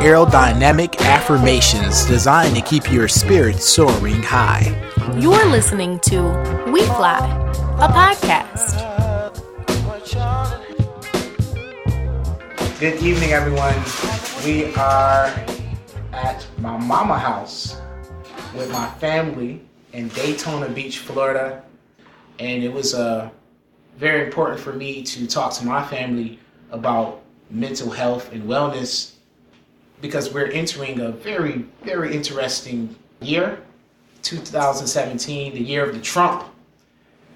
aerodynamic affirmations designed to keep your spirit soaring high. You're listening to We Fly, a podcast. Good evening, everyone. We are at my mama house with my family in Daytona Beach, Florida. And it was uh, very important for me to talk to my family about mental health and wellness because we're entering a very, very interesting year 2017, the year of the Trump.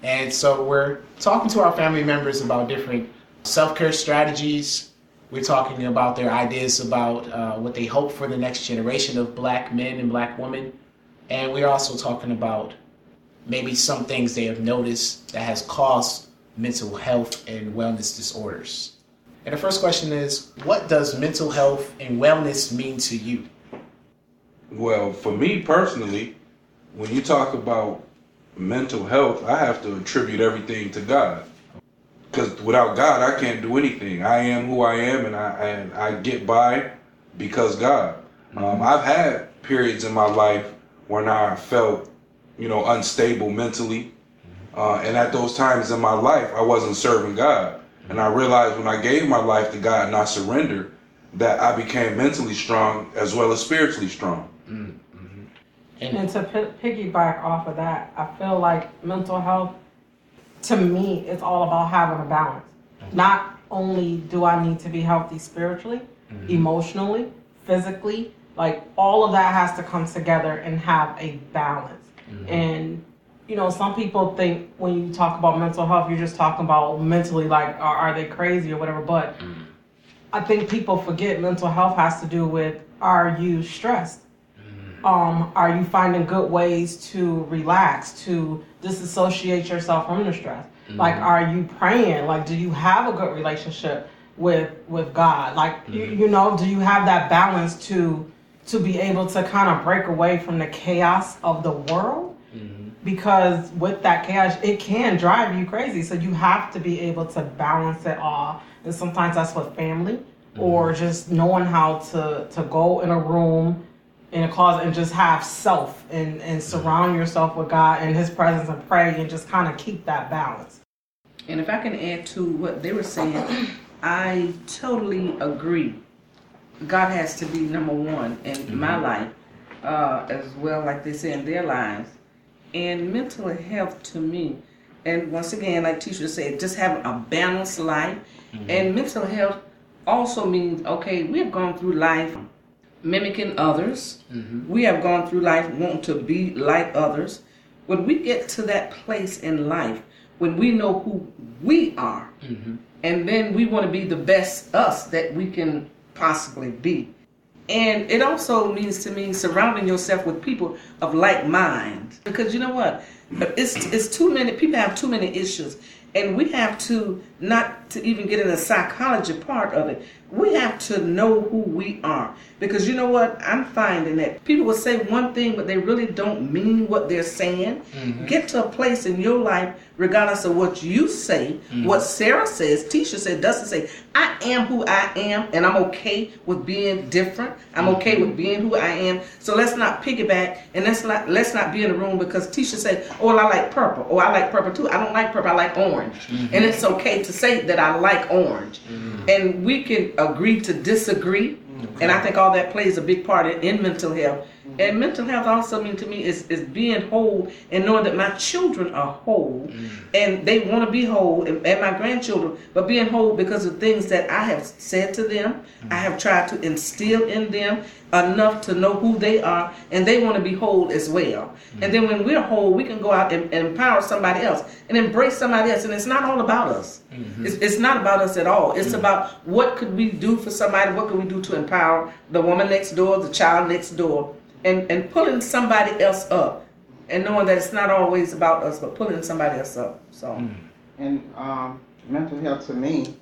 And so we're talking to our family members about different self care strategies. We're talking about their ideas about uh, what they hope for the next generation of black men and black women. And we're also talking about maybe some things they have noticed that has caused mental health and wellness disorders. And the first question is what does mental health and wellness mean to you? Well, for me personally, when you talk about mental health, I have to attribute everything to God. Because without God, I can't do anything. I am who I am, and I and I get by because God. Mm-hmm. Um, I've had periods in my life when I felt, you know, unstable mentally, uh, and at those times in my life, I wasn't serving God. And I realized when I gave my life to God and I surrendered, that I became mentally strong as well as spiritually strong. Mm-hmm. And, and to p- piggyback off of that, I feel like mental health, to me, it's all about having a balance. Mm-hmm. Not only do I need to be healthy spiritually, mm-hmm. emotionally, physically, like all of that has to come together and have a balance. Mm-hmm. And you know, some people think when you talk about mental health, you're just talking about mentally, like, are, are they crazy or whatever. But mm. I think people forget mental health has to do with are you stressed? Mm. Um, are you finding good ways to relax, to disassociate yourself from the stress? Mm. Like, are you praying? Like, do you have a good relationship with with God? Like, you, mm-hmm. you know, do you have that balance to to be able to kind of break away from the chaos of the world? Because with that cash, it can drive you crazy. So you have to be able to balance it all. And sometimes that's with family mm-hmm. or just knowing how to, to go in a room in a closet and just have self and, and surround yourself with God and his presence and pray and just kind of keep that balance. And if I can add to what they were saying, I totally agree. God has to be number one in mm-hmm. my life, uh, as well, like they say in their lives. And mental health to me, and once again, like teacher said, just having a balanced life. Mm-hmm. And mental health also means okay, we have gone through life mimicking others. Mm-hmm. We have gone through life wanting to be like others. When we get to that place in life, when we know who we are, mm-hmm. and then we want to be the best us that we can possibly be. And it also means to me surrounding yourself with people of like mind. Because you know what? It's, it's too many, people have too many issues. And we have to, not to even get in the psychology part of it, we have to know who we are. Because you know what? I'm finding that people will say one thing, but they really don't mean what they're saying. Mm-hmm. Get to a place in your life, regardless of what you say, mm-hmm. what Sarah says, Tisha said, Dustin say, I am who I am, and I'm okay with being different. I'm mm-hmm. okay with being who I am. So let's not piggyback and let's not let's not be in the room because Tisha said, Oh, I like purple. Oh, I like purple too. I don't like purple, I like orange. Mm-hmm. And it's okay to say that I like orange. Mm-hmm. And we can agree to disagree Okay. And I think all that plays a big part in, in mental health. Mm-hmm. And mental health also means to me is, is being whole and knowing that my children are whole mm-hmm. and they want to be whole and, and, my grandchildren, but being whole because of things that I have said to them, mm-hmm. I have tried to instill in them enough to know who they are and they want to be whole as well. Mm-hmm. And then when we're whole, we can go out and, and, empower somebody else and embrace somebody else. And it's not all about us. Mm-hmm. It's, it's, not about us at all. It's mm-hmm. about what could we do for somebody? What could we do to empower the woman next door, the child next door, and, and pulling somebody else up and knowing that it's not always about us, but pulling somebody else up. So, mm. and um, mental health to me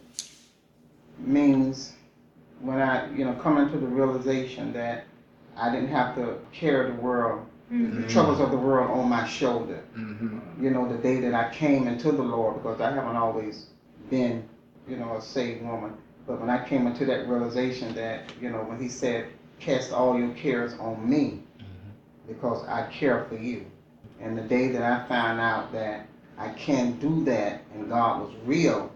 means when I, you know, come into the realization that I didn't have to carry the world, mm-hmm. the troubles of the world on my shoulder. Mm-hmm. You know, the day that I came into the Lord, because I haven't always been, you know, a saved woman. But when I came into that realization that, you know, when he said, cast all your cares on me mm-hmm. because I care for you. And the day that I found out that I can't do that and God was real,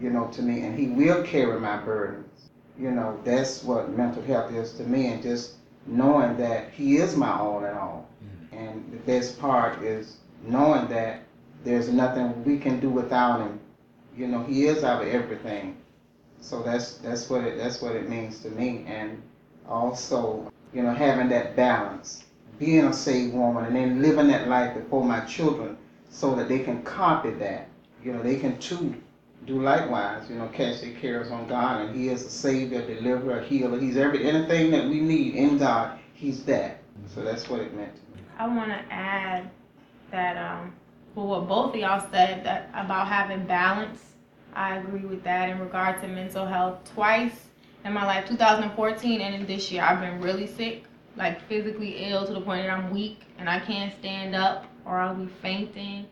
you know, to me, and he will carry my burdens, you know, that's what mental health is to me. And just knowing that he is my all in all. Mm-hmm. And the best part is knowing that there's nothing we can do without him. You know, he is our everything. So that's that's what it that's what it means to me. And also, you know, having that balance, being a saved woman, and then living that life before my children, so that they can copy that. You know, they can too do likewise. You know, cast their cares on God, and He is a Savior, deliverer, healer. He's every anything that we need in God. He's that. So that's what it meant to me. I want to add that um, for what both of y'all said that about having balance. I agree with that in regard to mental health. Twice in my life, 2014 and in this year, I've been really sick, like physically ill to the point that I'm weak and I can't stand up or I'll be fainting.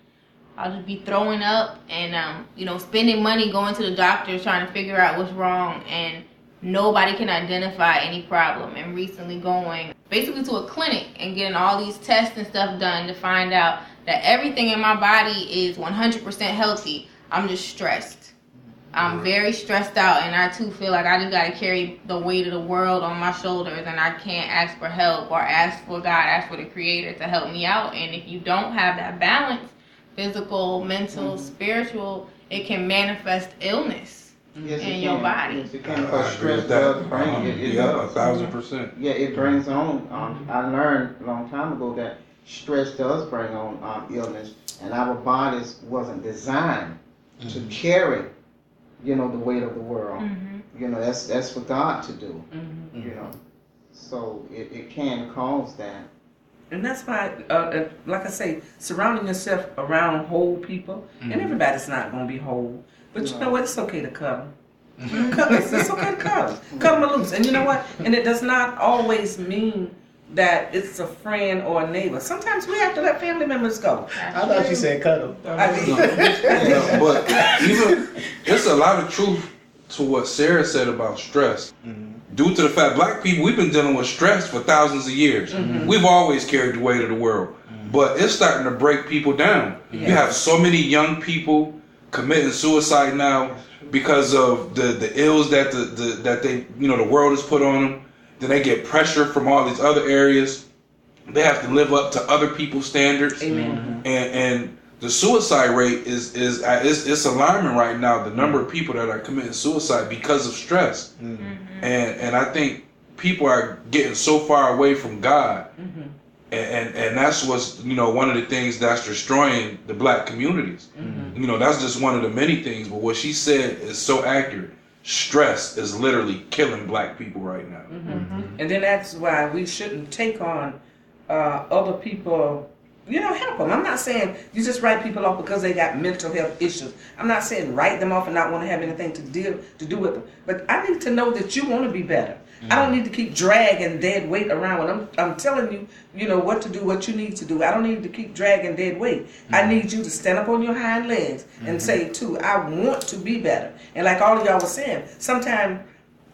I'll just be throwing up and um, you know spending money going to the doctor trying to figure out what's wrong and nobody can identify any problem. And recently going basically to a clinic and getting all these tests and stuff done to find out that everything in my body is 100% healthy. I'm just stressed i'm very stressed out and i too feel like i just got to carry the weight of the world on my shoulders and i can't ask for help or ask for god ask for the creator to help me out and if you don't have that balance physical mental spiritual it can manifest illness Yes, in your can. body. Yes, it can. I Because agree stress that. does bring it. it yeah, does. a thousand percent. Yeah, it brings on. Um, I learned a long time ago that stress does bring on um, illness, and our bodies wasn't designed to carry, you know, the weight of the world. hmm You know, that's that's for God to do. Mhm. You know, so it, it can cause that. And that's why, uh, uh, like I say, surrounding yourself around whole people, and everybody's not going to be whole. But you know what? It's okay to cut them. it's, it's okay to cut them. Cut them loose. And you know what? And it does not always mean that it's a friend or a neighbor. Sometimes we have to let family members go. I thought you said cuddle. I mean, Yeah, but even there's a lot of truth to what Sarah said about stress. Mm-hmm. Due to the fact black people, we've been dealing with stress for thousands of years. Mm-hmm. We've always carried the weight of the world. Mm-hmm. But it's starting to break people down. You have so many young people committing suicide now because of the, the ills that the, the that they you know the world has put on them. Then they get pressure from all these other areas. They have to live up to other people's standards Amen. Mm-hmm. and and the suicide rate is is uh, it's, it's alarming right now. The number of people that are committing suicide because of stress, mm-hmm. and and I think people are getting so far away from God, mm-hmm. and, and and that's what's you know one of the things that's destroying the black communities. You know that's just one of the many things. But what she said is so accurate. Stress is literally killing black people right now. And then that's why we shouldn't take on uh, other people. You know, help them. I'm not saying you just write people off because they got mental health issues. I'm not saying write them off and not want to have anything to deal to do with them. But I need to know that you want to be better. I don't mm-hmm. need to keep dragging dead weight around when I'm I'm telling you, you know, what to do, what you need to do. I don't need to keep dragging dead weight. I mm-hmm. need you to stand up on your hind legs and mm-hmm. say, too, I want to be better. And like all of y'all were saying, sometimes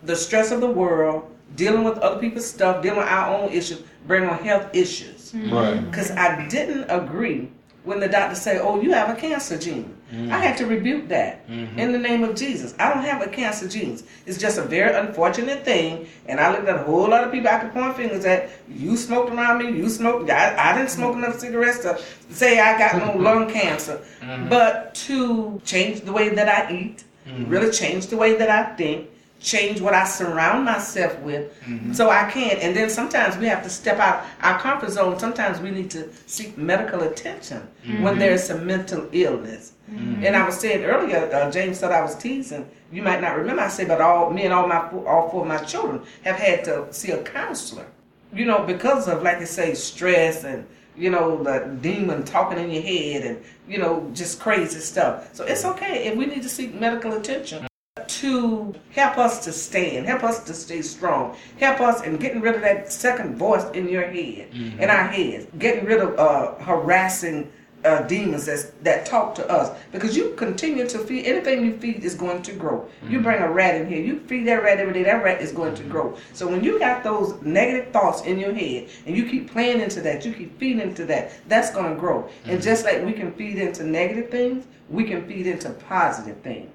the stress of the world, dealing with other people's stuff, dealing with our own issues, bring on health issues. Right. Mm-hmm. Because I didn't agree when the doctor said, "Oh, you have a cancer gene." I had to rebuke that mm-hmm. in the name of Jesus. I don't have a cancer gene. It's just a very unfortunate thing. And I looked at a whole lot of people I could point fingers at. You smoked around me. You smoked. I, I didn't smoke enough cigarettes to say I got no mm-hmm. lung cancer. But to change the way that I eat, really change the way that I think, change what I surround myself with mm-hmm. so I can. And then sometimes we have to step out our comfort zone. Sometimes we need to seek medical attention mm-hmm. when there's some mental illness. Mm-hmm. And I was saying earlier, uh, James said I was teasing. You might not remember. I said, but all me and all my all four of my children have had to see a counselor. You know, because of like I say, stress and you know the demon talking in your head and you know just crazy stuff. So it's okay if we need to seek medical attention to help us to stand, help us to stay strong, help us in getting rid of that second voice in your head, in our heads, getting rid of uh, harassing uh, demons that's, that talk to us because you continue to feed anything you feed is going to grow. You mm-hmm. bring a rat in here, you feed that rat every day, that rat is going to mm-hmm. grow. So when you got those negative thoughts in your head and you keep playing into that, you keep feeding into that, that's going to grow. And mm-hmm. just like we can feed into negative things, we can feed into positive things.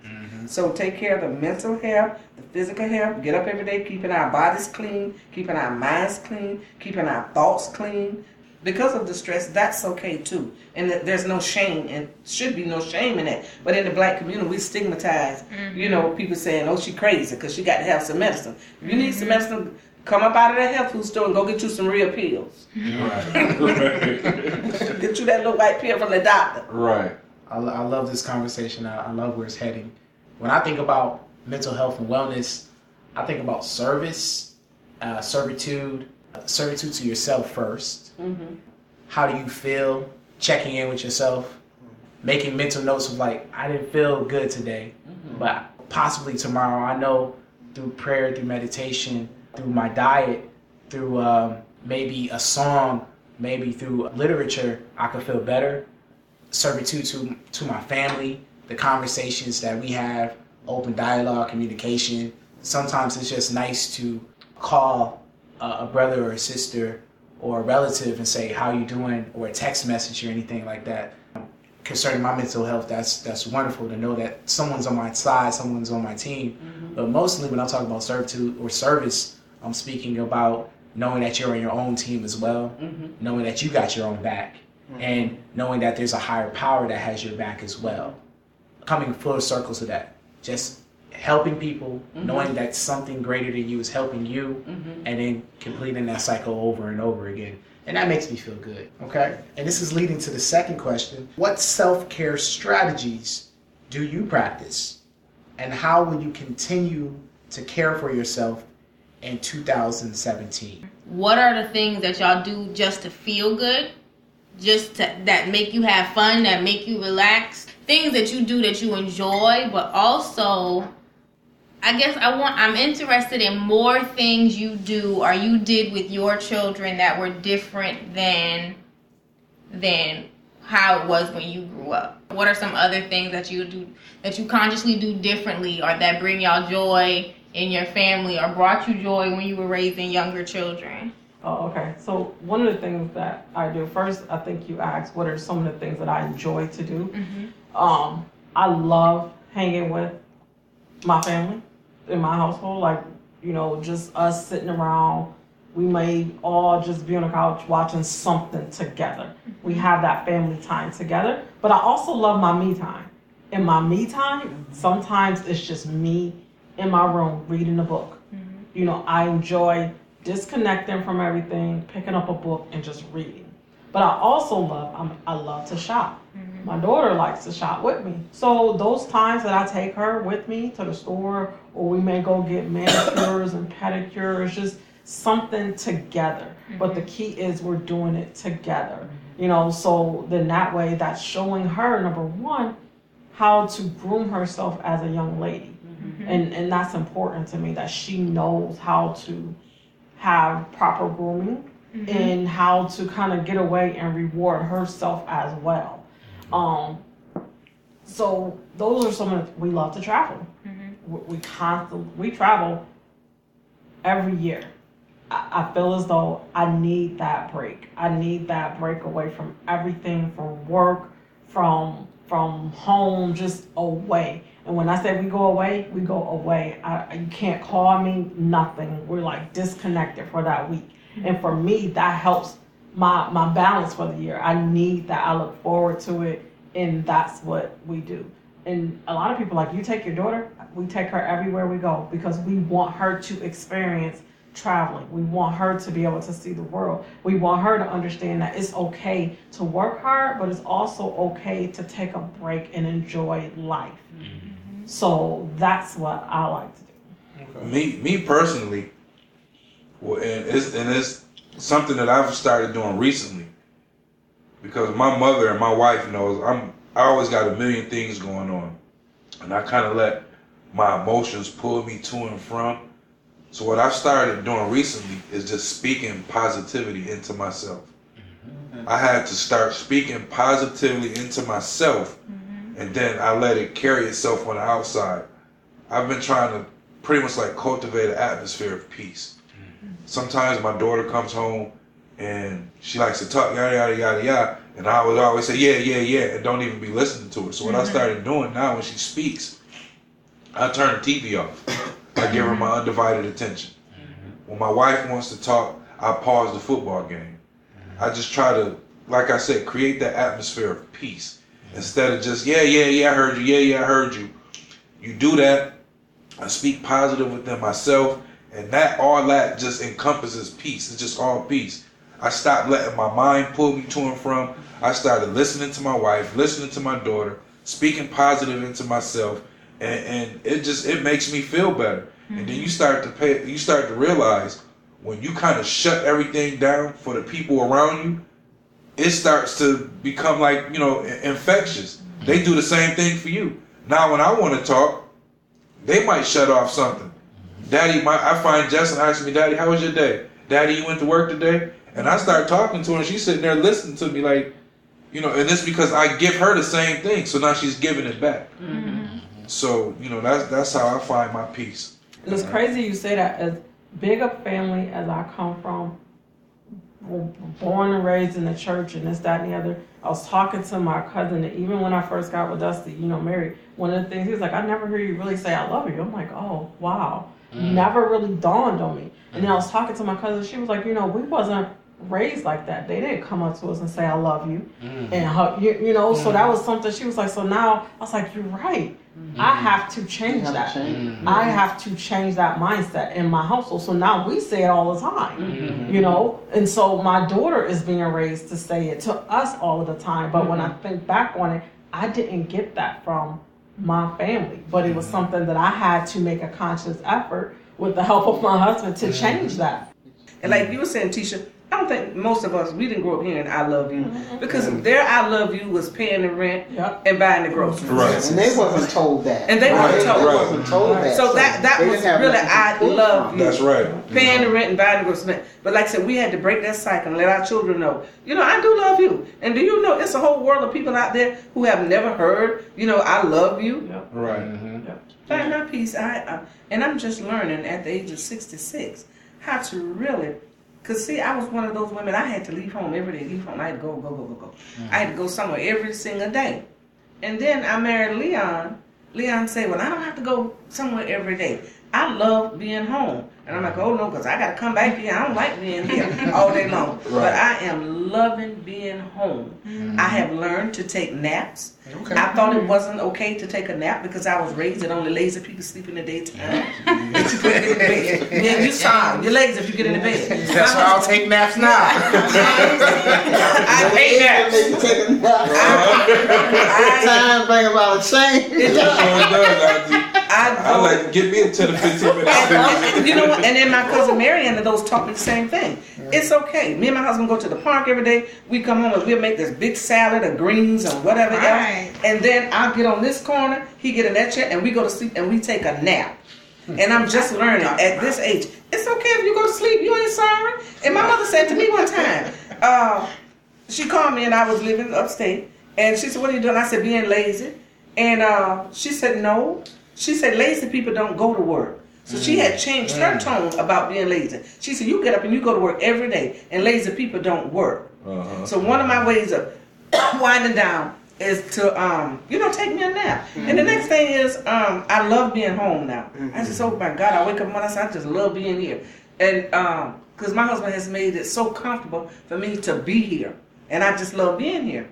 So take care of the mental health, the physical health. Get up every day, keeping our bodies clean, keeping our minds clean, keeping our thoughts clean. Because of the stress, that's okay too. And there's no shame, and should be no shame in that. But in the black community, we stigmatize, you know, people saying, oh, she crazy because she got to have some medicine. If you need some medicine, come up out of that health food store and go get you some real pills. Right. right. Get you that little white pill from the doctor. Right. I, lo- I love this conversation. I, I love where it's heading. When I think about mental health and wellness, I think about service, uh, servitude, servitude to yourself 1st Mm-hmm. How do you feel? Checking in with yourself, making mental notes of like, I didn't feel good today, but possibly tomorrow. I know through prayer, through meditation, through my diet, through um, maybe a song, maybe through literature, I could feel better servitude to to my family, the conversations that we have, open dialogue, communication. Sometimes it's just nice to call a, a brother or a sister or a relative and say how you doing, or a text message or anything like that. Concerning my mental health, that's that's wonderful to know that someone's on my side, someone's on my team. Mm-hmm. But mostly when I talk about servitude or service, I'm speaking about knowing that you're on your own team as well, mm-hmm. knowing that you got your own back, mm-hmm. and knowing that there's a higher power that has your back as well. Coming full circle to that, just helping people, mm-hmm. knowing that something greater than you is helping you, mm-hmm. and then completing that cycle over and over again. And that makes me feel good. Okay. And this is leading to the second question What self care strategies do you practice? And how will you continue to care for yourself in 2017? What are the things that y'all do just to feel good? Just to, that make you have fun, that make you relax? Things that you do that you enjoy, but also I guess I want I'm interested in more things you do or you did with your children that were different than than how it was when you grew up. What are some other things that you do that you consciously do differently or that bring y'all joy in your family or brought you joy when you were raising younger children? Oh, okay. So one of the things that I do first, I think you asked, what are some of the things that I enjoy to do? Um, I love hanging with my family in my household. Like, you know, just us sitting around. We may all just be on the couch watching something together. We mm-hmm. have that family time together. But I also love my me time. In my me time, mm-hmm. sometimes it's just me in my room reading a book. Mm-hmm. You know, I enjoy disconnecting from everything, picking up a book and just reading. But I also love I'm, I love to shop. My daughter likes to shop with me. So those times that I take her with me to the store or we may go get manicures and pedicures, just something together. But the mm-hmm. key is we're doing it together. You know, so then that way that's showing her number one how to groom herself as a young lady. Mm-hmm. And and that's important to me that she knows how to have proper grooming mm-hmm. and how to kind of get away and reward herself as well. Um, so those are some of the, we love to travel. We, we constantly we travel every year. I, I feel as though I need that break. I need that break away from everything, from work, from from home, just away. And when I say we go away, we go away. I, you can't call me, nothing. We're like disconnected for that week. And for me, that helps my my balance for the year. I need that. I look forward to it, and that's what we do. And a lot of people like you take your daughter. We take her everywhere we go because we want her to experience traveling. We want her to be able to see the world. We want her to understand that it's okay to work hard, but it's also okay to take a break and enjoy life. Mm-hmm. So that's what I like to do. Me, me personally, well, and it's and it's something that I've started doing recently because my mother and my wife knows I'm. I always got a million things going on, and I kind of let my emotions pull me to and from. So what I've started doing recently is just speaking positivity into myself. Mm-hmm. I had to start speaking positively into myself, mm-hmm. and then I let it carry itself on the outside. I've been trying to pretty much like cultivate an atmosphere of peace. Sometimes my daughter comes home and she likes to talk yada yada yada yada, and I would always say yeah yeah yeah, and don't even be listening to her. So what I mm-hmm. started doing now when she speaks, I turn the TV off. I give her my undivided attention. Mm-hmm. When my wife wants to talk, I pause the football game. I just try to, like I said, create that atmosphere of peace instead of just yeah yeah yeah I heard you yeah yeah I heard you. You do that. I speak positive within myself, and that all that just encompasses peace. It's just all peace. I stopped letting my mind pull me to and from. I started listening to my wife, listening to my daughter, speaking positive into myself, and, and it just it makes me feel better. And then mm-hmm. you start to pay, you start to realize when you kind of shut everything down for the people around you, it starts to become like you know infectious. They do the same thing for you. Now when I want to talk, they might shut off something. Daddy, my, I find Justin asking me, Daddy, how was your day? Daddy, you went to work today? And I start talking to her, and she's sitting there listening to me like, you know, and it's because I give her the same thing, so now she's giving it back. Mm-hmm. So you know, that's that's how I find my peace. And it's crazy you say that. As big a family as I come from, born and raised in the church and this, that, and the other. I was talking to my cousin, and even when I first got with Dusty, you know, married, one of the things he was like, I never hear you really say I love you. I'm like, oh, wow. Mm. Never really dawned on me. And then I was mm. talking to my cousin, she was like, you know, we wasn't raised like that. They didn't come up to us and say, I love you. Mm. And hug you, you know, so that was something she was like, so now I was like, you're right. I have to change have to that. change. Mm-hmm. I have to change that mindset in my household. So now we say it all the time, mm-hmm. you know? And so my daughter is being raised to say it to us all of the time. But when mm-hmm. I think back on it, I didn't get that from my family. But it was mm-hmm. something that I had to make a conscious effort with the help of my husband to mm-hmm. change that. And like you were saying, Tisha, I don't think most of us we didn't grow up hearing "I love you" mm-hmm. because mm-hmm. their "I love you" was paying the rent Yep. and buying the groceries. Right. And they wasn't told that. And they weren't They told. wasn't told that. So that that was really "I love you." That's right. paying the mm-hmm. rent and buying the groceries. But like I said, we had to break that cycle and let our children know, you know, I do love you. And do you know it's a whole world of people out there who have never heard, you know, I love you. Yep. Right. Yep. Find my peace. I, I and I'm just learning at the age of 66 how to really. Cause see, I was one of those women. I had to leave home every day. Leave home. I had to go, go, go, go, go. Mm-hmm. I had to go somewhere every single day. And then I married Leon. Leon said, "Well, I don't have to go somewhere every day. I love being home." And I'm like, "Oh no, cause I got to come back here. I don't like being here all day long. But I am loving being home. Mm-hmm. I have learned to take naps. Okay. I thought it wasn't okay to take a nap because I was raised that only lazy people sleep in the daytime. That you couldn't get in the bed. Yeah, you sorry. You're lazy if you get in the bed. That's why I'll take naps now. I hate naps. They can take a nap. I, Time bring about a change. it It does. sure does, Auntie. I, I like to get me a 10 to 15 minutes. And uh, you know what? And then my cousin Marianne and those taught me the same thing. It's okay. Me and my husband go to the park every day. We come home and we'll make this big salad of greens and whatever Right. else. And then I'll get on this corner, he get in that chair, and we go to sleep and we take a nap. And I'm just learning at this age. It's okay if you go to sleep. You ain't sorry. And my mother said to me one time, uh, she called me and I was living upstate. And she said, What are you doing? I said, Being lazy. And uh, she said, No. She said, Lazy people don't go to work. So she had changed her tone about being lazy. She said, You get up and you go to work every day, and lazy people don't work. Uh-huh. So one of my ways of winding down is to, um, you know, take me a nap. And the next thing is, um, I love being home now. I just, oh my God, I wake up and I say, I just love being here. And um, because my husband has made it so comfortable for me to be here. And I just love being here.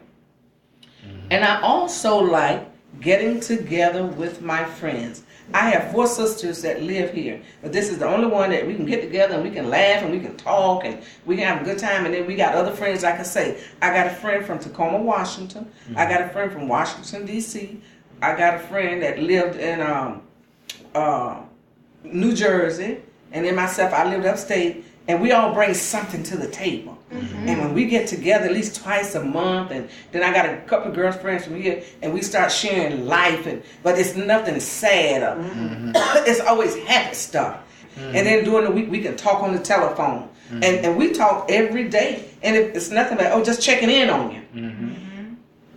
And I also like getting together with my friends. I have four sisters that live here, but this is the only one that we can get together and we can laugh and we can talk and we can have a good time. And then we got other friends, like I say, I got a friend from Tacoma, Washington. I got a friend from Washington D.C. I got a friend that lived in um, uh, New Jersey, and then myself, I lived upstate, and we all bring something to the table. Mm-hmm. And when we get together at least twice a month, and then I got a couple of girlfriends from here, and we start sharing life, and but it's nothing sad. Mm-hmm. Or, it's always happy stuff. Mm-hmm. and then during the week we can talk on the telephone, and and we talk every day, and it, it's nothing but oh just checking in on you,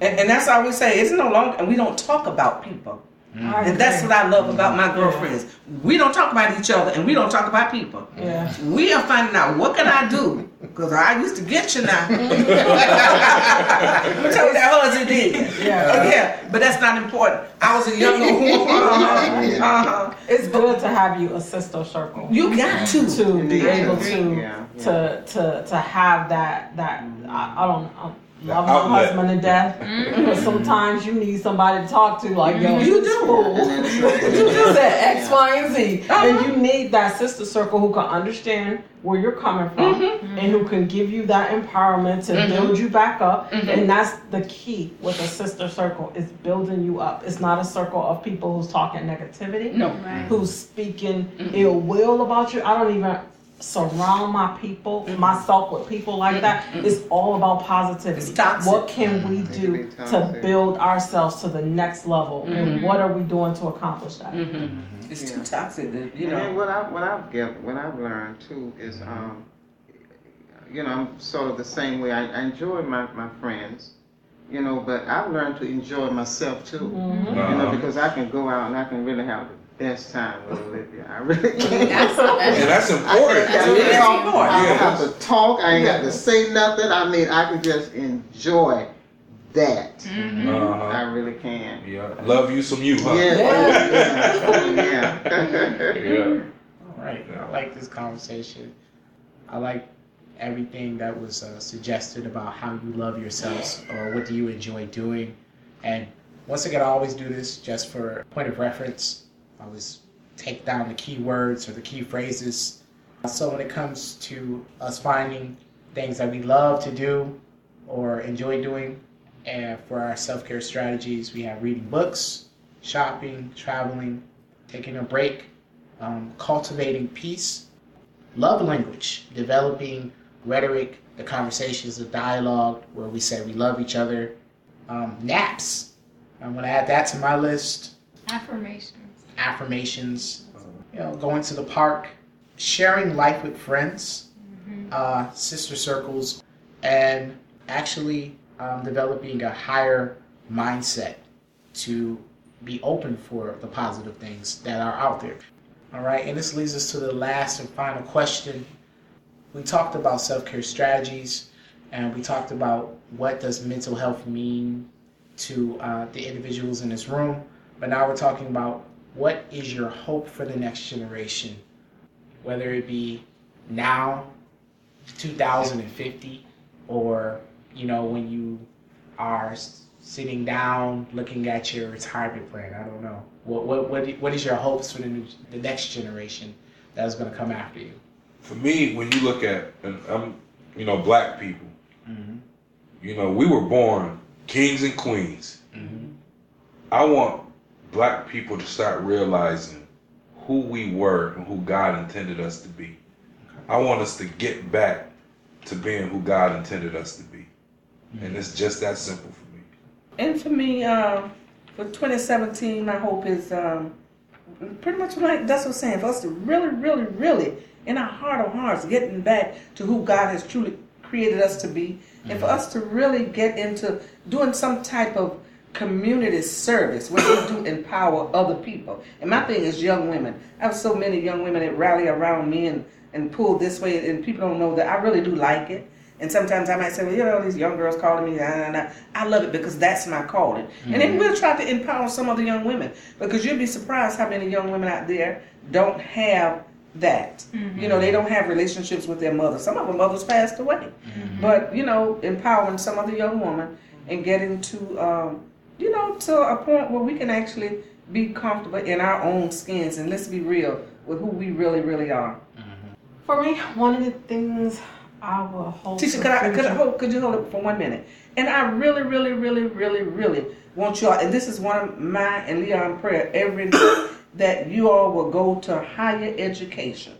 and, and that's all we say. It's no longer, and we don't talk about people. I And that's what I love about my girlfriends. We don't talk about each other, and we don't talk about people. Yeah. We are finding out what can I do because I used to get you now. I'm tell you that husband did. Yeah. Uh, yeah, but that's not important. I was a younger woman. Uh-huh. Uh-huh. It's good to have you a sister circle. You got to. to be Yeah. able to Yeah. to to to have that that I, I don't I love my outlet. husband to death, but sometimes you need somebody to talk to. Like yo, You do. fool. You just said X, Y, and Z, Uh-huh. and you need that sister circle who can understand where you're coming from Mm-hmm. and who can give you that empowerment to build you back up. Mm-hmm. And that's the key with a sister circle is building you up. It's not a circle of people who's talking negativity No. Right. who's speaking ill will about you. I don't even surround my people, mm-hmm. myself with people like mm-hmm. that. It's mm-hmm. all about positivity. It's toxic. What can we do to build ourselves to the next level? And what are we doing to accomplish that? It's too toxic. that, You And know. what I what I've get what I've learned too is um, you know I'm sort of the same way. I, I enjoy my, my friends, you know, but I've learned to enjoy myself too. You know, Uh-huh. because I can go out and I can really have the best time with Olivia. I really can. And that's I important. ain't got too. to It's important. I don't Yeah. have to talk. I ain't got to say nothing. I mean, I can just enjoy that. Uh-huh. I really can. Yeah. Love you some you, huh? Yeah. Yeah. yeah. Yeah. All right, I like this conversation. I like everything that was uh, suggested about how you love yourselves or what do you enjoy doing. And once again, I always do this just for point of reference. I always take down the key words or the key phrases. So when it comes to us finding things that we love to do or enjoy doing, and for our self-care strategies, we have reading books, shopping, traveling, taking a break, um, cultivating peace, love language, developing rhetoric, the conversations, the dialogue where we say we love each other, um, naps. I'm going to add that to my list. Affirmations. Affirmations, you know, going to the park, sharing life with friends, uh, sister circles, and actually um, developing a higher mindset to be open for the positive things that are out there. All right, and this leads us to the last and final question. We talked about self-care strategies, and we talked about what does mental health mean to uh, the individuals in this room. But now we're talking about what is your hope for the next generation, whether it be now, 2050, or you know when you are sitting down looking at your retirement plan. I don't know. What what what, what is your hopes for the new, the next generation that is going to come after you? For me, when you look at, and I'm, you know, black people, Mm-hmm. you know, we were born kings and queens. Mm-hmm. I want black people to start realizing who we were and who God intended us to be. I want us to get back to being who God intended us to be. And it's just that simple for me. And for me, um, for 2017, my hope is um, pretty much like that's what I'm saying. For us to really, really, really, in our heart of hearts, getting back to who God has truly created us to be, and for us to really get into doing some type of community service where we do empower other people. And my thing is young women. I have so many young women that rally around me and, and pull this way, and people don't know that I really do like it. And sometimes I might say, well, you know, these young girls calling me, nah, nah, nah. I love it because that's my calling. And then mm-hmm. we'll try to empower some of the young women because you'll be surprised how many young women out there don't have that. You know, they mm-hmm. don't have relationships with their mothers. Some of their mothers passed away. Mm-hmm. But, you know, empowering some of the young women and getting to, um, you know, to a point where we can actually be comfortable in our own skins and let's be real with who we really, really are. Mm-hmm. For me, one of the things I will hold. To could I could, I hold, could you hold it for one minute? And I really, really, really, really, really want you all, and this is one of my and Leon prayer every night, that you all will go to higher education.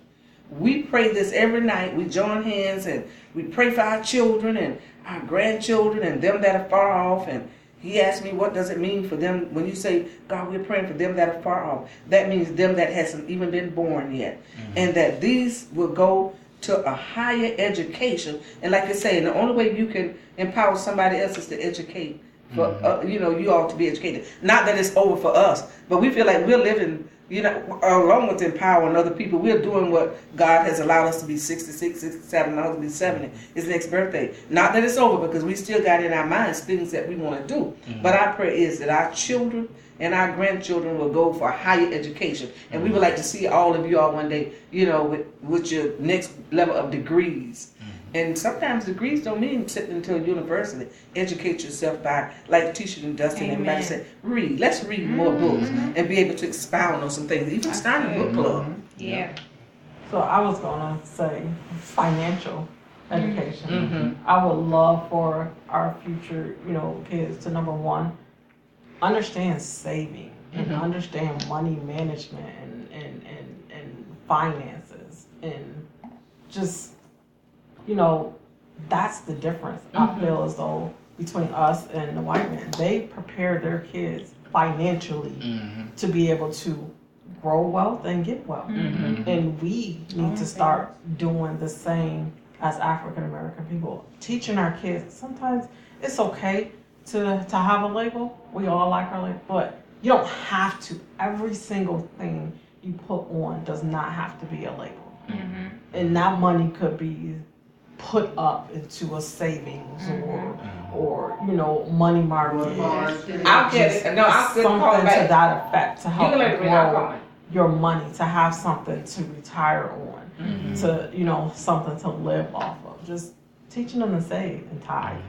We pray this every night. We join hands and we pray for our children and our grandchildren and them that are far off and He asked me, what does it mean for them when you say, God, we're praying for them that are far off? That means them that hasn't even been born yet. And that these will go to a higher education. And like you say, the only way you can empower somebody else is to educate. For uh, you know, you all to be educated. Not that it's over for us, but we feel like we're living, you know, along with empowering other people. We're doing what God has allowed us to be 66, 67, my husband be 70. His next birthday. Not that it's over because we still got in our minds things that we want to do. Mm-hmm. But our prayer is that our children and our grandchildren will go for a higher education. And we would mm-hmm. like to see all of you all one day, you know, with, with your next level of degrees. And sometimes degrees don't mean sitting until university. Educate yourself by, like Tisha and Dustin and everybody Amen. said, read. Let's read more books and be able to expound on some things. Even start a book club. Yeah. So I was gonna say financial education. Mm-hmm. I would love for our future, you know, kids to number one, understand saving and Mhm. understand money management and, and, and, and finances and just, you know, that's the difference. I mm-hmm. feel as though between us and the white man, they prepare their kids financially mm-hmm. to be able to grow wealth and get wealth. Mm-hmm. And we need to start doing the same as African American people, teaching our kids. Sometimes it's okay to to have a label. We all like our label, but you don't have to. Every single thing you put on does not have to be a label. And that money could be put up into a savings or or you know money market. I'll get it. No, I'll get something call to back. that effect to help can let me know. I'll grow your money to have something to retire on Mm-hmm. to you know something to live off of just teaching them to save and tithe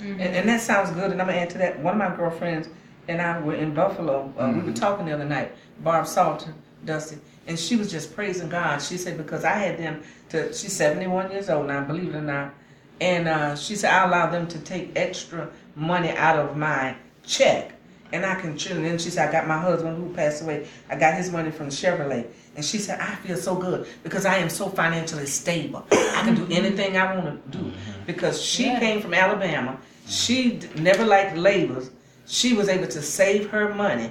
And, and that sounds good. And I'm gonna add to that. One of my girlfriends and I were in Buffalo. Uh, We were talking the other night. Barb Salter, Dusty, and she was just praising God. She said because I had them to. She's 71 years old now, believe it or not. And uh, she said I allow them to take extra money out of my check, and I can. And then she said I got my husband who passed away. I got his money from Chevrolet. And she said, I feel so good because I am so financially stable. I can do anything I want to do. Because she Yeah. came from Alabama. She never liked labels. She was able to save her money.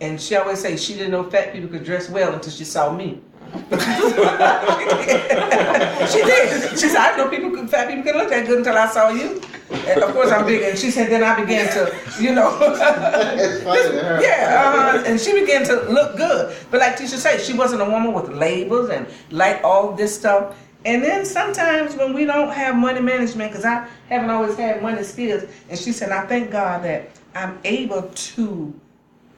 And she always say she didn't know fat people could dress well until she saw me. she did. She said, I know people could, fat people could look that good until I saw you. And of course, I'm big. And she said, then I began to, you know. It's funny to her. Yeah, uh, and she began to look good. But like Tisha said, she wasn't a woman with labels and like all this stuff. And then sometimes when we don't have money management, because I haven't always had money skills, and she said, I thank God that I'm able to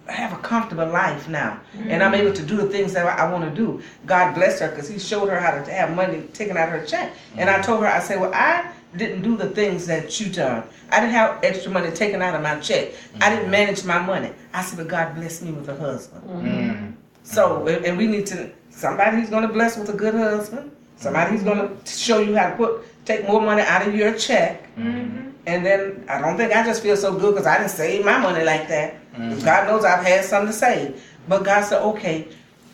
have a comfortable life now, and I'm able to do the things that I, want to do. God bless her because He showed her how to have money taken out of her check. And I mm-hmm. told her, I said, well, I didn't do the things that you done. I didn't have extra money taken out of my check. I didn't mm-hmm. manage my money. I said, but God blessed me with a husband. Mm-hmm. So, and and we need to somebody who's going to bless with a good husband. Somebody who's going to show you how to put take more money out of your check. And then I don't think I just feel so good because I didn't save my money like that. Mm-hmm. God knows I've had something to save. But God said, okay,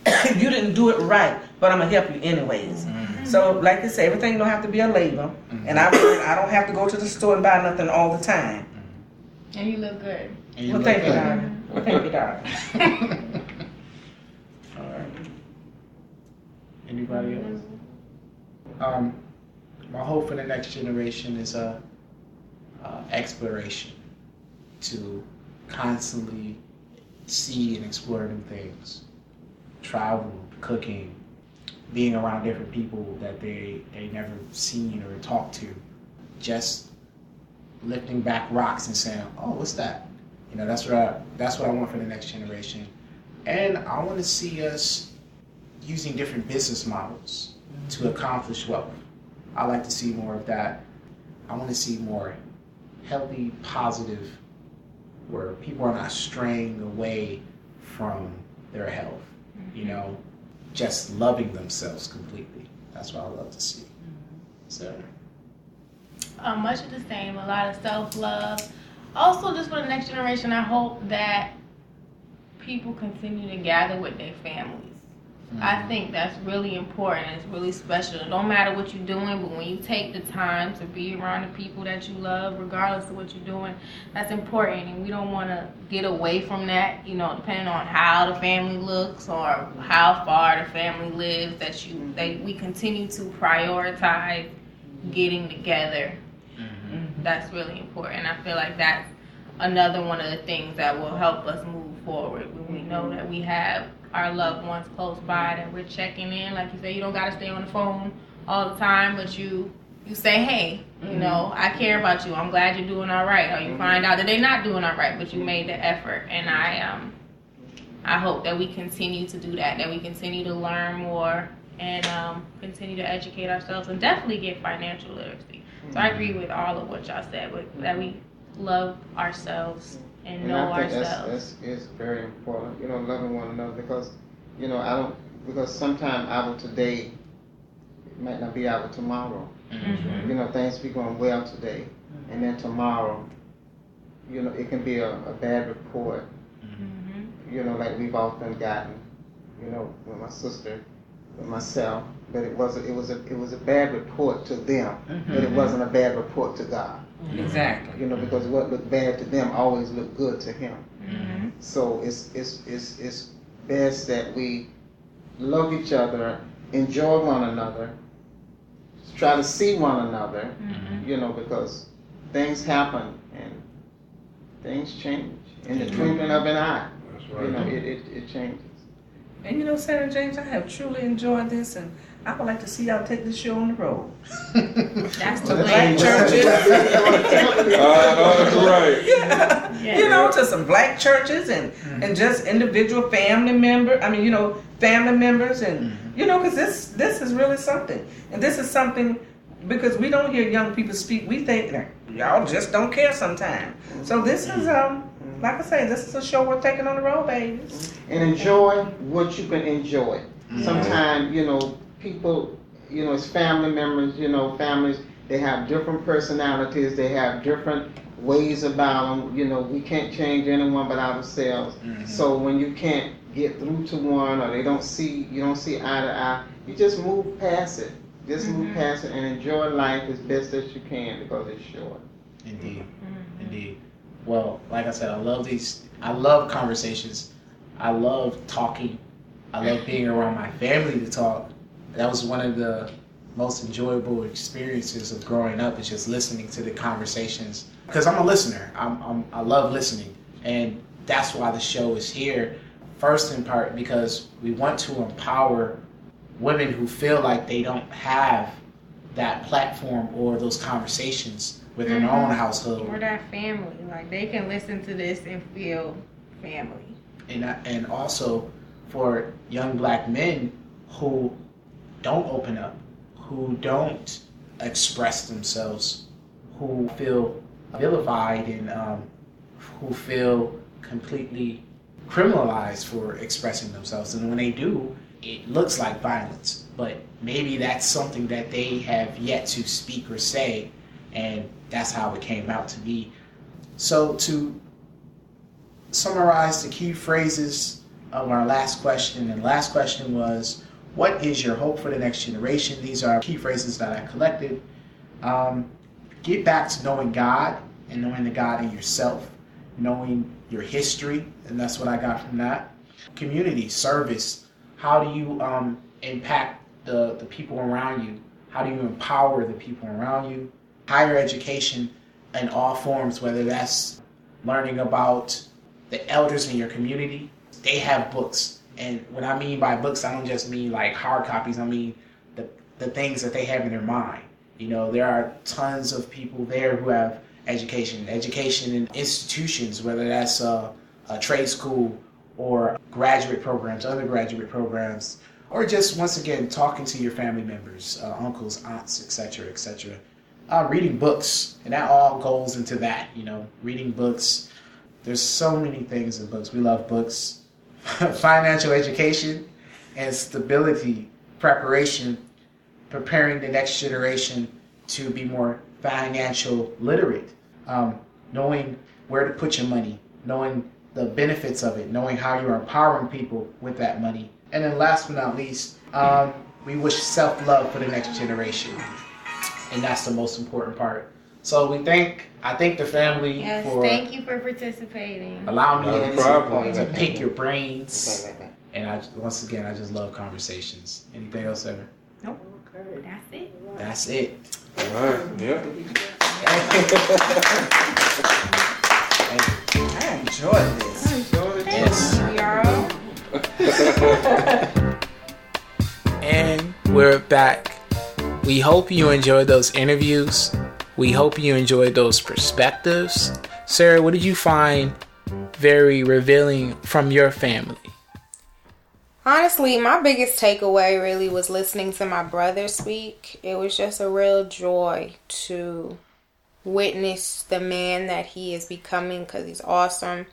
you didn't do it right, but I'm gonna help you anyways. Mm-hmm. So, like I say, everything don't have to be a label, mm-hmm. and I I don't have to go to the store and buy nothing all the time. And you look good. And you Well, look thank you, good. darling. Well, thank you, darling. All right. Anybody else? Um, my hope for the next generation is a uh, exploration to constantly see and explore new things, travel, cooking, being around different people that they they never seen or talked to, just lifting back rocks and saying, "Oh, what's that?" You know, that's what I, that's what I want for the next generation, and I want to see us using different business models to accomplish wealth. I like to see more of that. I want to see more healthy, positive, where people are not straying away from their health. You know, just loving themselves completely. That's what I love to see. So, Um, much of the same. A lot of self love. Also, just for the next generation, I hope that people continue to gather with their families. I think that's really important. It's really special. It don't matter what you're doing, but when you take the time to be around the people that you love, regardless of what you're doing, that's important. And we don't want to get away from that. You know, depending on how the family looks or how far the family lives, that you they we continue to prioritize getting together. Mm-hmm. That's really important. I feel like that's another one of the things that will help us move forward when we know mm-hmm. that we have our loved ones close by that we're checking in. Like you say, you don't got to stay on the phone all the time, but you you say, hey, you know, I care about you. I'm glad you're doing all right. Or you find out that they're not doing all right, but you made the effort. And I um I hope that we continue to do that. That we continue to learn more and um, continue to educate ourselves and definitely get financial literacy. So I agree with all of what y'all said. With, that we love ourselves and, And know I think ourselves. that's, that's is very important, you know, loving one another because, you know, I don't, because sometimes our today might not be our tomorrow. Mhm. You know, things be going well today, and then tomorrow, you know, it can be a, a bad report, Mhm. you know, like we've often gotten, you know, with my sister, with myself, but it was a, it was a it was a bad report to them, but it wasn't a bad report to God. Exactly. You know, because what looked bad to them always looked good to Him. Mm-hmm. So it's it's it's it's best that we love each other, enjoy one another, try to see one another, Mhm. you know, because things happen and things change in the twinkling of an eye. That's right. You know, it, it, it changes. And you know, Senator James, I have truly enjoyed this, and I would like to see y'all take this show on the road. That's the Well. Black churches. Uh, that's right. yeah. Yeah. You know, to some black churches and Mm-hmm. and just individual family member. I mean, you know, family members, and Mm-hmm. you know, because this this is really something, and this is something because we don't hear young people speak. We think that y'all just don't care sometimes. So this is um, like I say, this is a show we're taking on the road, babies. and enjoy what you can enjoy. Sometimes, you know, people, you know, it's family members, you know, families, they have different personalities, they have different ways about them. You know, we can't change anyone but ourselves. So when you can't get through to one or they don't see, you don't see eye to eye, you just move past it. Just move past it and enjoy life as best as you can because it's short. Indeed, Mhm. indeed. Well, like I said, I love these. I love conversations. I love talking. I love being around my family to talk. That was one of the most enjoyable experiences of growing up is just listening to the conversations. Because I'm a listener. I'm, I'm I love listening, and that's why the show is here. First, in part because we want to empower women who feel like they don't have that platform or those conversations within their mm-hmm. own household. Or that family. Like they can listen to this and feel family. and and also for young black men who don't open up, who don't express themselves, who feel vilified and um, who feel completely criminalized for expressing themselves, and when they do, it looks like violence. But maybe that's something that they have yet to speak or say, and that's how it came out to be. So to summarize the key phrases of our last question. And last question was, what is your hope for the next generation? These are key phrases that I collected. Um, get back to knowing God and knowing the God in yourself, knowing your history, and that's what I got from that. Community service. How do you um, impact the, the people around you? How do you empower the people around you? Higher education in all forms, whether that's learning about the elders in your community, they have books. And what I mean by books, I don't just mean like hard copies, I mean the, the things that they have in their mind. You know, there are tons of people there who have education, education in institutions, whether that's a, a trade school or graduate programs, undergraduate programs, or just once again talking to your family members, uh, uncles, aunts, etc., etc. Uh, reading books, and that all goes into that. You know, reading books. There's so many things in books. We love books. Financial education and stability, preparation, preparing the next generation to be more financial literate, um, knowing where to put your money, knowing the benefits of it, knowing how you're empowering people with that money, And then last but not least, um, we wish self love for the next generation, and that's the most important part. So we thank I thank the family Yes, for thank you for participating. Allow Not a me problem. to, to pick your brains. And I once again I just love conversations. Anything else ever? Nope. That's it. That's it. All right. Yeah. I enjoyed this. Yes. Y'all. And we're back. We hope you enjoyed those interviews. We hope you enjoyed those perspectives. Sarah, what did you find very revealing from your family? Honestly, my biggest takeaway really was listening to my brother speak. It was just a real joy to witness the man that he is becoming because he's awesome.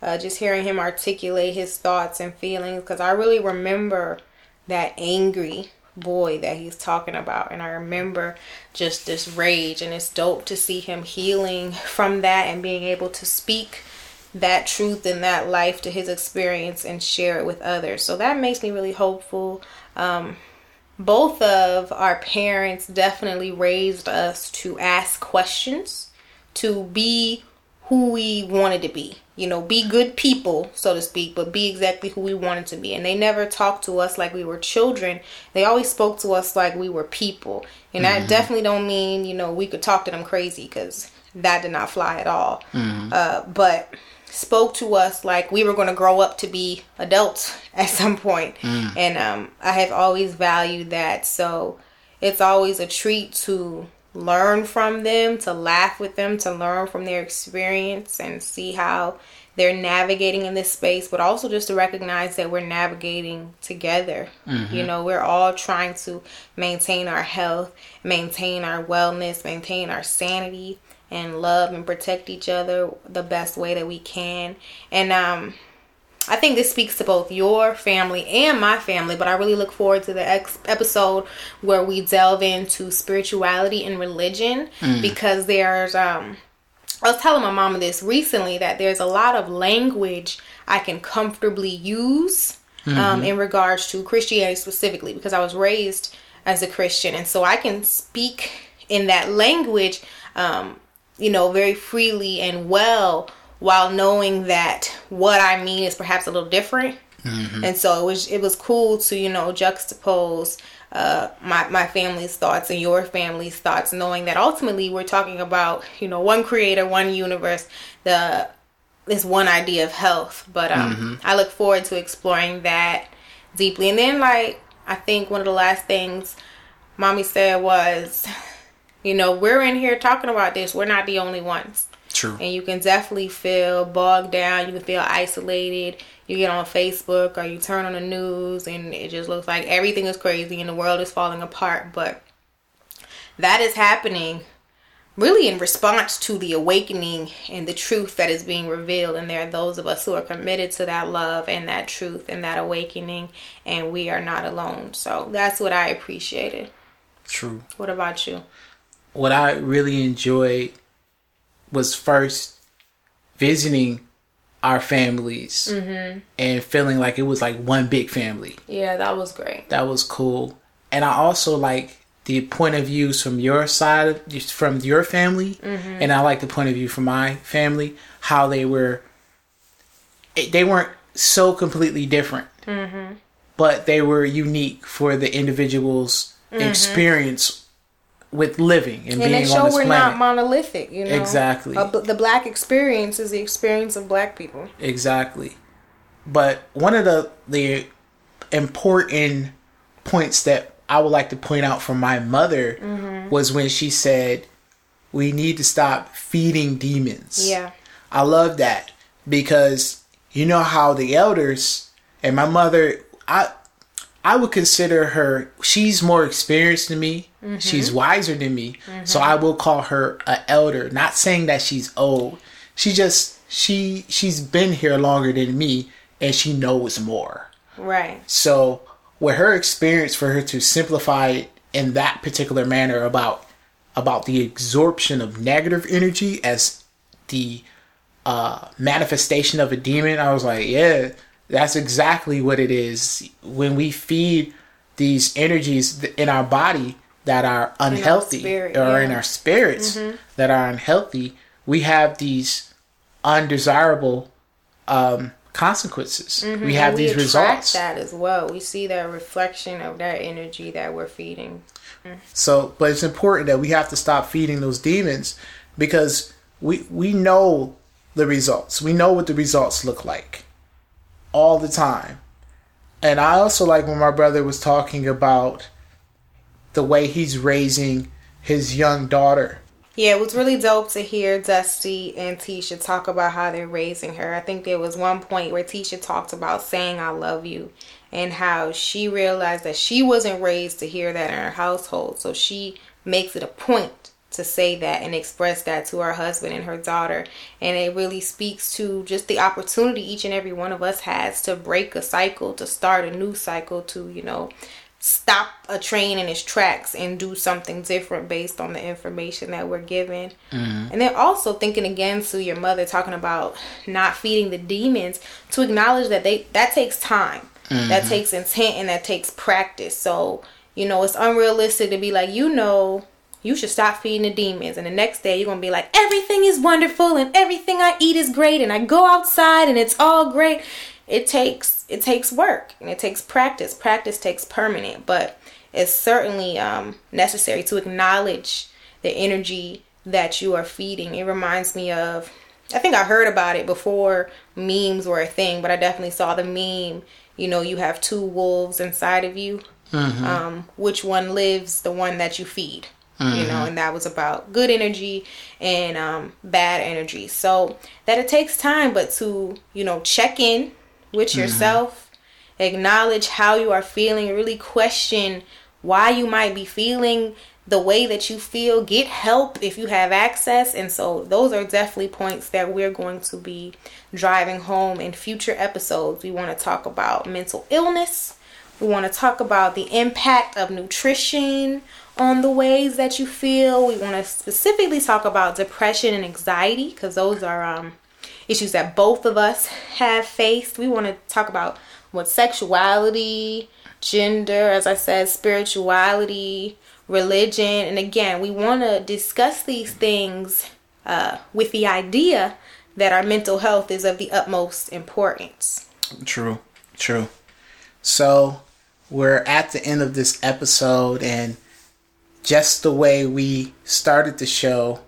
Uh, just hearing him articulate his thoughts and feelings because I really remember that angry boy that he's talking about and I remember just this rage and it's dope to see him healing from that and being able to speak that truth and that life to his experience and share it with others. So that makes me really hopeful. Um, both of our parents definitely raised us to ask questions, to be who we wanted to be. You know, be good people, so to speak, but be exactly who we wanted to be. And they never talked to us like we were children. They always spoke to us like we were people. And that definitely don't mean, you know, we could talk to them crazy because that did not fly at all. Uh, but spoke to us like we were going to grow up to be adults at some point. and um, i have always valued that so it's always a treat to learn from them to laugh with them to learn from their experience and see how they're navigating in this space but also just to recognize that we're navigating together you know we're all trying to maintain our health maintain our wellness maintain our sanity and love and protect each other the best way that we can. And um I think this speaks to both your family and my family, but I really look forward to the ex- episode where we delve into spirituality and religion because there's um I was telling my mama this recently that there's a lot of language I can comfortably use um, in regards to Christianity specifically because I was raised as a Christian. And so I can speak in that language um, you know, very freely and well while knowing that what I mean is perhaps a little different. And so it was it was cool to, you know, juxtapose uh, my, my family's thoughts and your family's thoughts, knowing that ultimately we're talking about, you know, one creator, one universe, the this one idea of health. But um, I look forward to exploring that deeply. And then like I think one of the last things mommy said was you know, we're in here talking about this. We're not the only ones. True. And you can definitely feel bogged down. You can feel isolated. You get on Facebook or you turn on the news and it just looks like everything is crazy and the world is falling apart. But that is happening really in response to the awakening and the truth that is being revealed. And there are those of us who are committed to that love and that truth and that awakening. And we are not alone. So that's what I appreciated. True. What about you? What I really enjoyed was first visiting our families mm-hmm. and feeling like it was like one big family. Yeah, that was great. That was cool. And I also like the point of views from your side, from your family, mm-hmm. and I like the point of view from my family. How they were, they weren't so completely different, mm-hmm. but they were unique for the individual's experience with living and, And being they on show this we're planet. not monolithic, you know. Exactly. Uh, the black experience is the experience of black people. Exactly. But one of the the important points that I would like to point out from my mother Mm-hmm. was when she said we need to stop feeding demons. Yeah. I love that because you know how the elders and my mother I I would consider her she's more experienced than me. She's wiser than me. So I will call her a elder, not saying that she's old. She just she she's been here longer than me and she knows more. Right. So with her experience for her to simplify it in that particular manner about about the absorption of negative energy as the uh manifestation of a demon, I was like, yeah, That's exactly what it is. When we feed these energies in our body that are unhealthy spirit, or in our spirits mm-hmm. that are unhealthy, we have these undesirable um, consequences. Mm-hmm. We have these results. that as well. We see that reflection of that energy that we're feeding. Mm. So, but it's important that we have to stop feeding those demons because we we know the results. We know what the results look like all the time. And I also like when my brother was talking about the way he's raising his young daughter. Yeah, it was really dope to hear Dusty and Tisha talk about how they're raising her. I think there was one point where Tisha talked about saying I love you and how she realized that she wasn't raised to hear that in her household. So she makes it a point to say that and express that to her husband and her daughter. And it really speaks to just the opportunity each and every one of us has to break a cycle, to start a new cycle, to, you know, stop a train in its tracks and do something different based on the information that we're given. Mm-hmm. And then also thinking again to your mother talking about not feeding the demons to acknowledge that they that takes time. That mm-hmm. takes intent and that takes practice. So, you know, it's unrealistic to be like, you know, you should stop feeding the demons. And the next day you're going to be like, everything is wonderful and everything I eat is great and I go outside and it's all great. It takes it takes work and it takes practice. Practice takes permanent, but it's certainly um, necessary to acknowledge the energy that you are feeding. It reminds me of I think I heard about it before memes were a thing, but I definitely saw the meme. You know, you have two wolves inside of you. Um, which one lives? The one that you feed. You know, and that was about good energy and um, bad energy. So that it takes time, but to you know check in with yourself, acknowledge how you are feeling, really question why you might be feeling the way that you feel, get help if you have access. And so, those are definitely points that we're going to be driving home in future episodes. We want to talk about mental illness, we want to talk about the impact of nutrition on the ways that you feel. We want to specifically talk about depression and anxiety because those are um, issues that both of us have faced. We want to talk about what sexuality, gender, as I said, spirituality, religion, and again, we want to discuss these things uh, with the idea that our mental health is of the utmost importance. True, true. So we're at the end of this episode, and just the way we started the show,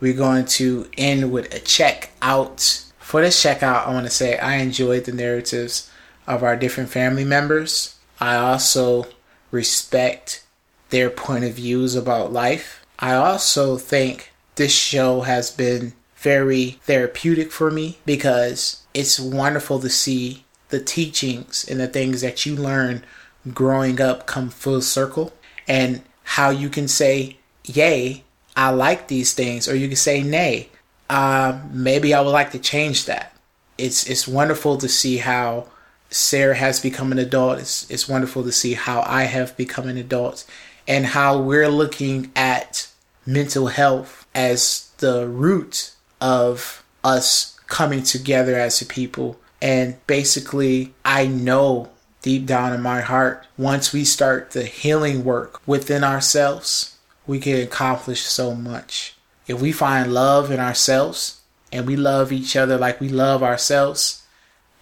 we're going to end with a check out. For this checkout, I want to say I enjoyed the narratives of our different family members. I also respect their point of views about life. I also think this show has been very therapeutic for me because it's wonderful to see the teachings and the things that you learn growing up come full circle and how you can say, Yay, I like these things, or you can say, Nay, uh, maybe I would like to change that. It's it's wonderful to see how Sarah has become an adult. It's it's wonderful to see how I have become an adult and how we're looking at mental health as the root of us coming together as a people. And basically, I know deep down in my heart, once we start the healing work within ourselves, we can accomplish so much. If we find love in ourselves and we love each other like we love ourselves,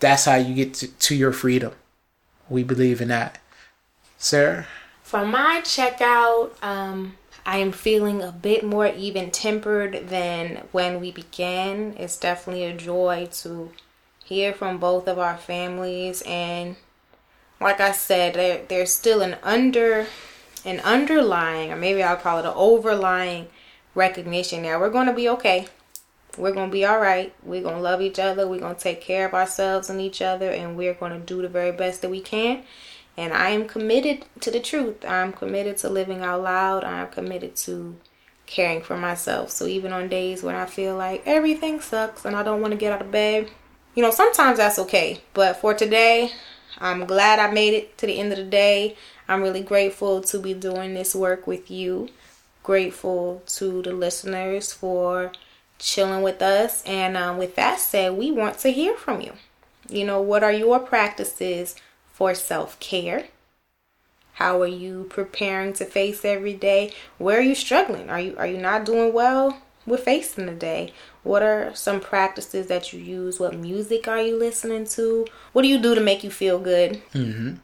that's how you get to, to your freedom. We believe in that. Sarah? For my checkout, um, I am feeling a bit more even tempered than when we began. It's definitely a joy to hear from both of our families and like I said, there, there's still an under an underlying or maybe I'll call it an overlying recognition that we're gonna be okay. We're gonna be alright. We're gonna love each other, we're gonna take care of ourselves and each other and we're gonna do the very best that we can. And I am committed to the truth. I'm committed to living out loud. I'm committed to caring for myself. So even on days when I feel like everything sucks and I don't want to get out of bed, you know, sometimes that's okay. But for today, I'm glad I made it to the end of the day. I'm really grateful to be doing this work with you. Grateful to the listeners for chilling with us. And um, with that said, we want to hear from you. You know, what are your practices for self care? How are you preparing to face every day? Where are you struggling? Are you are you not doing well with facing today. What are some practices that you use? What music are you listening to? What do you do to make you feel good? Mm-hmm.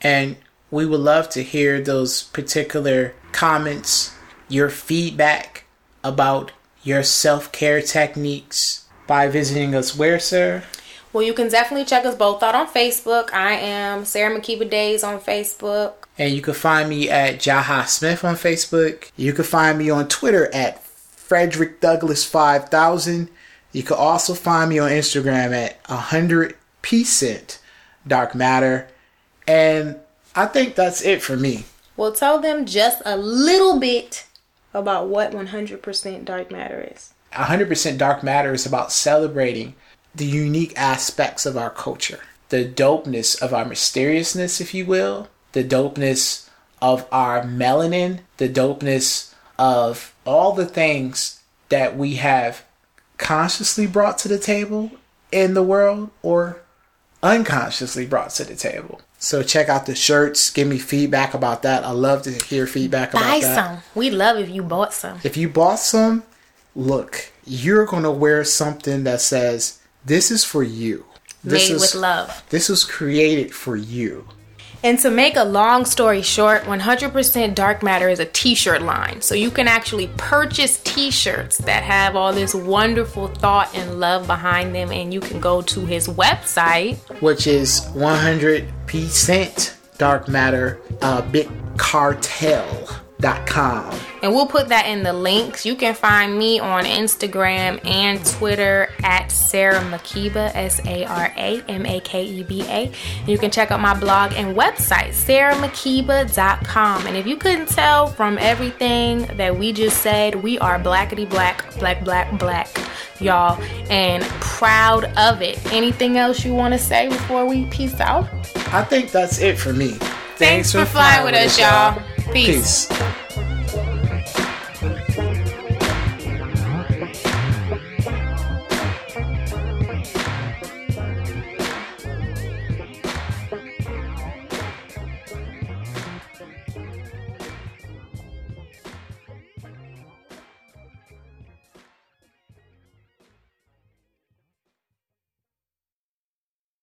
And we would love to hear those particular comments, your feedback about your self care techniques by visiting us where, sir? Well, you can definitely check us both out on Facebook. I am Sarah Makeba Days on Facebook. And you can find me at Jaha Smith on Facebook. You can find me on Twitter at Frederick Douglass 5000. You can also find me on Instagram at 100% Dark Matter. And I think that's it for me. Well, tell them just a little bit about what 100% Dark Matter is. 100% Dark Matter is about celebrating the unique aspects of our culture, the dopeness of our mysteriousness, if you will, the dopeness of our melanin, the dopeness of all the things that we have consciously brought to the table in the world or unconsciously brought to the table. So check out the shirts. Give me feedback about that. I love to hear feedback about Buy that. some. We love if you bought some. If you bought some, look, you're gonna wear something that says this is for you. This Made is, with love. This was created for you. And to make a long story short, 100% Dark Matter is a t shirt line. So you can actually purchase t shirts that have all this wonderful thought and love behind them. And you can go to his website, which is 100% Dark Matter uh, Big Cartel. Com. And we'll put that in the links. You can find me on Instagram and Twitter at Sarah Makeba, S A R A M A K E B A. You can check out my blog and website, sarahmakeba.com. And if you couldn't tell from everything that we just said, we are blackety black, black, black, black, y'all, and proud of it. Anything else you want to say before we peace out? I think that's it for me. Thanks, for, flying with us, y'all. Peace. Peace.